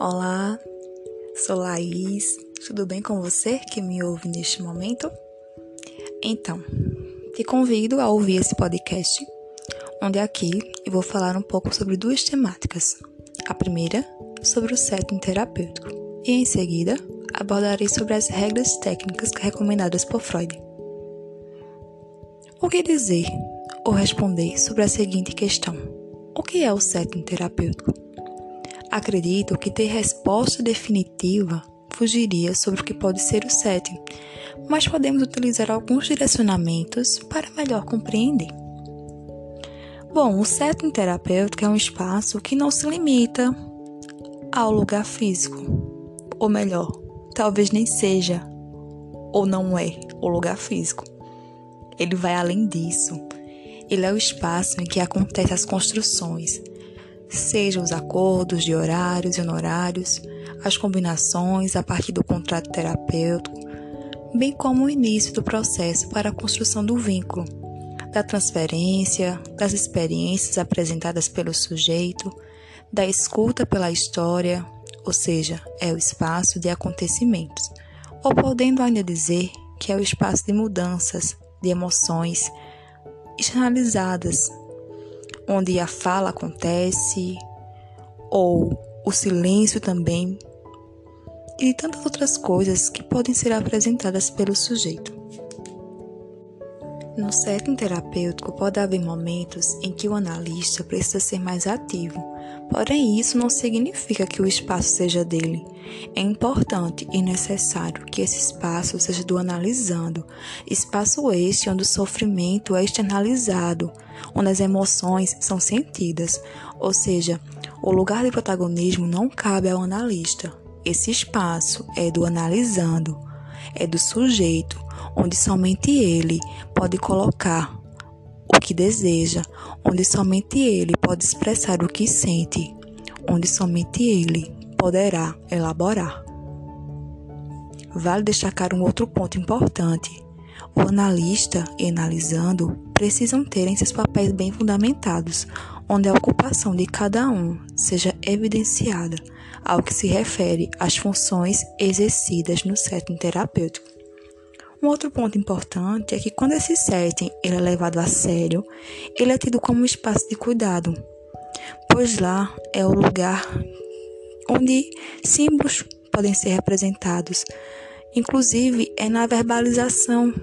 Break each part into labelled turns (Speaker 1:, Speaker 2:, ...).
Speaker 1: Olá, sou Laís. Tudo bem com você que me ouve neste momento? Então, te convido a ouvir esse podcast, onde aqui eu vou falar um pouco sobre duas temáticas. A primeira, sobre o setting terapêutico, e em seguida, abordarei sobre as regras técnicas recomendadas por Freud. O que dizer ou responder sobre a seguinte questão: O que é o setting terapêutico? Acredito que ter resposta definitiva fugiria sobre o que pode ser o setting, mas podemos utilizar alguns direcionamentos para melhor compreender. Bom, o setting terapêutico é um espaço que não se limita ao lugar físico, ou melhor, talvez nem seja ou não é o lugar físico. Ele vai além disso. Ele é o espaço em que acontecem as construções, sejam os acordos de horários e honorários, as combinações a partir do contrato terapêutico, bem como o início do processo para a construção do vínculo, da transferência, das experiências apresentadas pelo sujeito, da escuta pela história, ou seja, é o espaço de acontecimentos, ou podendo ainda dizer que é o espaço de mudanças, de emoções externalizadas onde a fala acontece, ou o silêncio também, e tantas outras coisas que podem ser apresentadas pelo sujeito. No setting terapêutico pode haver momentos em que o analista precisa ser mais ativo, porém isso não significa que o espaço seja dele. É importante e necessário que esse espaço seja do analisando, espaço este onde o sofrimento é externalizado, onde as emoções são sentidas, ou seja, o lugar de protagonismo não cabe ao analista. Esse espaço é do analisando, é do sujeito, onde somente ele pode colocar o que deseja, onde somente ele pode expressar o que sente, onde somente ele poderá elaborar. Vale destacar um outro ponto importante. O analista e analisando precisam terem seus papéis bem fundamentados, onde a ocupação de cada um seja evidenciada ao que se refere às funções exercidas no setting terapêutico. Um outro ponto importante é que quando esse setting ele é levado a sério, ele é tido como um espaço de cuidado, pois lá é o lugar onde símbolos podem ser representados, inclusive é na verbalização,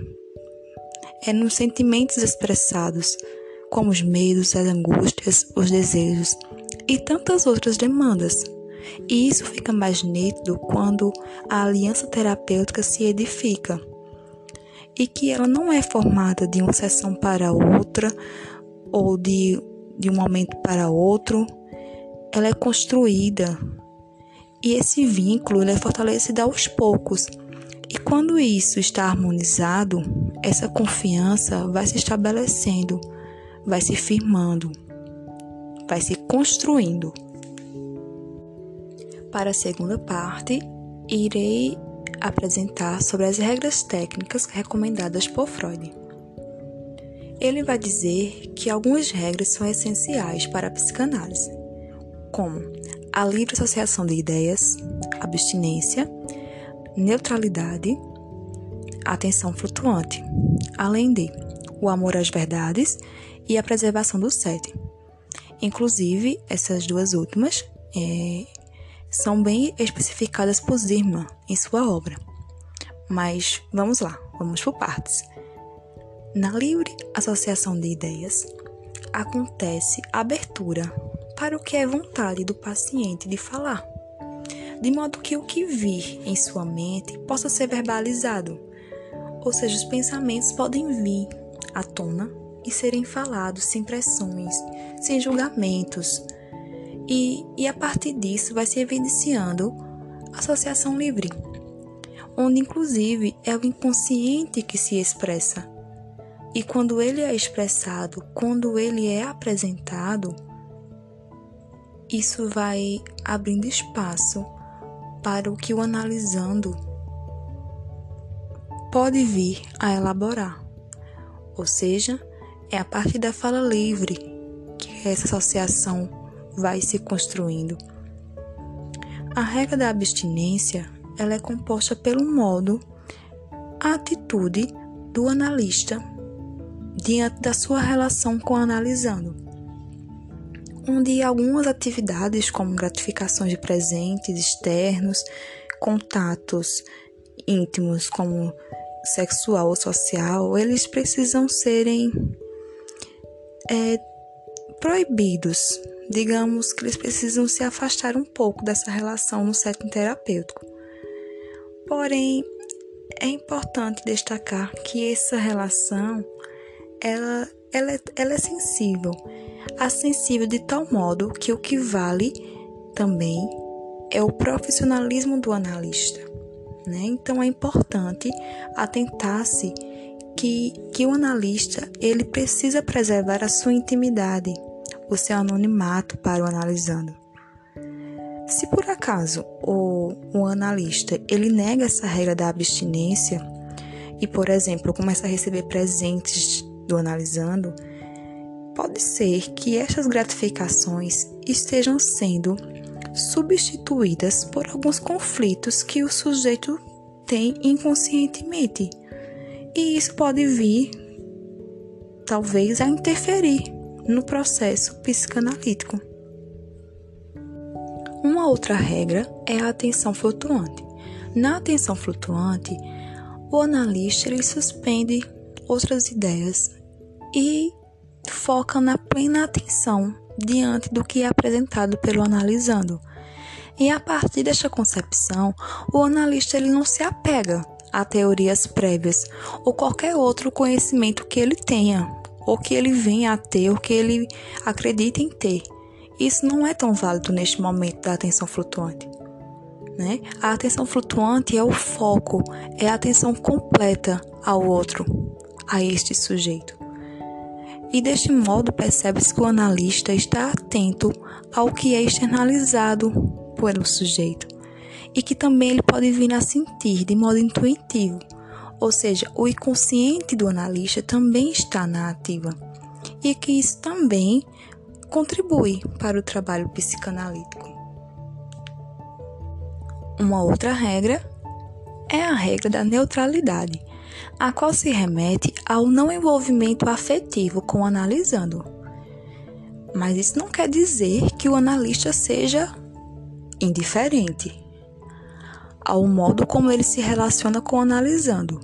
Speaker 1: é nos sentimentos expressados, como os medos, as angústias, os desejos e tantas outras demandas. E isso fica mais nítido quando a aliança terapêutica se edifica e que ela não é formada de uma sessão para outra ou de, de um momento para outro, ela é construída e esse vínculo é fortalecido aos poucos. E quando isso está harmonizado, essa confiança vai se estabelecendo, vai se firmando, vai se construindo. Para a segunda parte, irei apresentar sobre as regras técnicas recomendadas por Freud. Ele vai dizer que algumas regras são essenciais para a psicanálise, como a livre associação de ideias, abstinência, neutralidade, atenção flutuante, além de o amor às verdades e a preservação do sete. Inclusive, essas duas últimas é, são bem especificadas por Zirman em sua obra. Mas vamos lá, vamos por partes. Na livre associação de ideias, acontece abertura para o que é vontade do paciente de falar, de modo que o que vir em sua mente possa ser verbalizado, ou seja, os pensamentos podem vir à tona e serem falados sem pressões, sem julgamentos e, e a partir disso vai se evidenciando a associação livre, onde inclusive é o inconsciente que se expressa. E quando ele é expressado, quando ele é apresentado, isso vai abrindo espaço para o que o analisando pode vir a elaborar. Ou seja, é a partir da fala livre que essa associação vai se construindo. A regra da abstinência ela é composta pelo modo, a atitude do analista diante da sua relação com o analisando, onde algumas atividades como gratificações de presentes externos, contatos íntimos como sexual ou social, eles precisam serem é, proibidos. Digamos que eles precisam se afastar um pouco dessa relação no setting terapêutico. Porém, é importante destacar que essa relação ela, ela, ela é sensível. Acessível de tal modo que o que vale também é o profissionalismo do analista. Né? Então é importante atentar-se que, que o analista ele precisa preservar a sua intimidade, o seu anonimato para o analisando. Se por acaso o, o analista ele nega essa regra da abstinência e, por exemplo, começa a receber presentes do analisando, pode ser que estas gratificações estejam sendo substituídas por alguns conflitos que o sujeito tem inconscientemente. E isso pode vir, talvez, a interferir no processo psicanalítico. Uma outra regra é a atenção flutuante. Na atenção flutuante, o analista ele suspende outras ideias e foca na plena atenção diante do que é apresentado pelo analisando. E a partir desta concepção, o analista ele não se apega a teorias prévias ou qualquer outro conhecimento que ele tenha, ou que ele venha a ter, ou que ele acredite em ter. Isso não é tão válido neste momento da atenção flutuante. Né? A atenção flutuante é o foco, é a atenção completa ao outro, a este sujeito. E deste modo percebe-se que o analista está atento ao que é externalizado pelo sujeito e que também ele pode vir a sentir de modo intuitivo, ou seja, o inconsciente do analista também está na ativa e que isso também contribui para o trabalho psicanalítico. Uma outra regra é a regra da neutralidade, a qual se remete ao não envolvimento afetivo com o analisando. Mas isso não quer dizer que o analista seja indiferente ao modo como ele se relaciona com o analisando.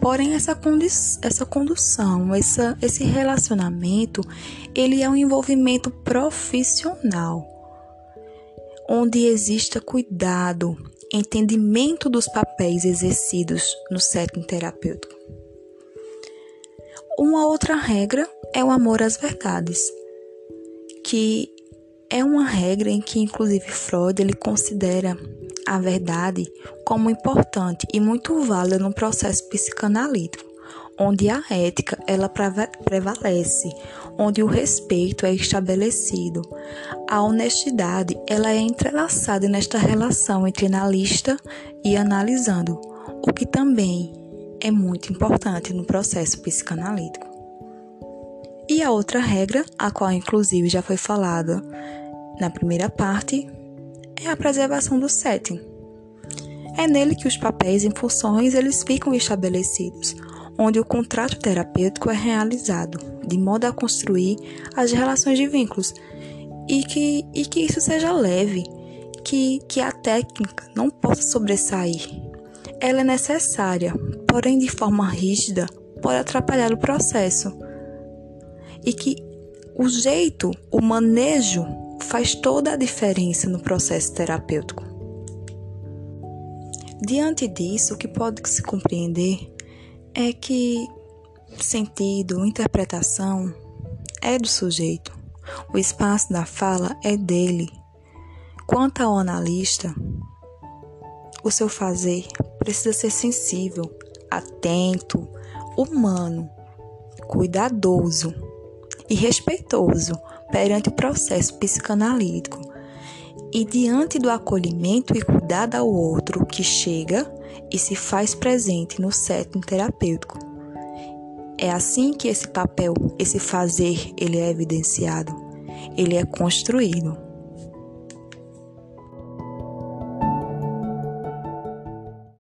Speaker 1: Porém, essa, essa condução, essa, esse relacionamento, ele é um envolvimento profissional, onde exista cuidado, entendimento dos papéis exercidos no setting terapêutico. Uma outra regra é o amor às verdades, que é uma regra em que inclusive Freud ele considera a verdade como importante e muito válida no processo psicanalítico, onde a ética ela prevalece, onde o respeito é estabelecido. A honestidade ela é entrelaçada nesta relação entre analista e analisando, o que também é muito importante no processo psicanalítico. E a outra regra, a qual inclusive já foi falada na primeira parte, é a preservação do setting. É nele que os papéis e funções eles ficam estabelecidos, onde o contrato terapêutico é realizado, de modo a construir as relações de vínculos e que, e que isso seja leve, que, que a técnica não possa sobressair. Ela é necessária, porém de forma rígida pode atrapalhar o processo. E que o jeito, o manejo faz toda a diferença no processo terapêutico. Diante disso, o que pode se compreender é que sentido, interpretação é do sujeito. O espaço da fala é dele. Quanto ao analista, o seu fazer precisa ser sensível, atento, humano, cuidadoso e respeitoso perante o processo psicanalítico e diante do acolhimento e cuidado ao outro que chega e se faz presente no setting terapêutico. É assim que esse papel, esse fazer, ele é evidenciado, ele é construído.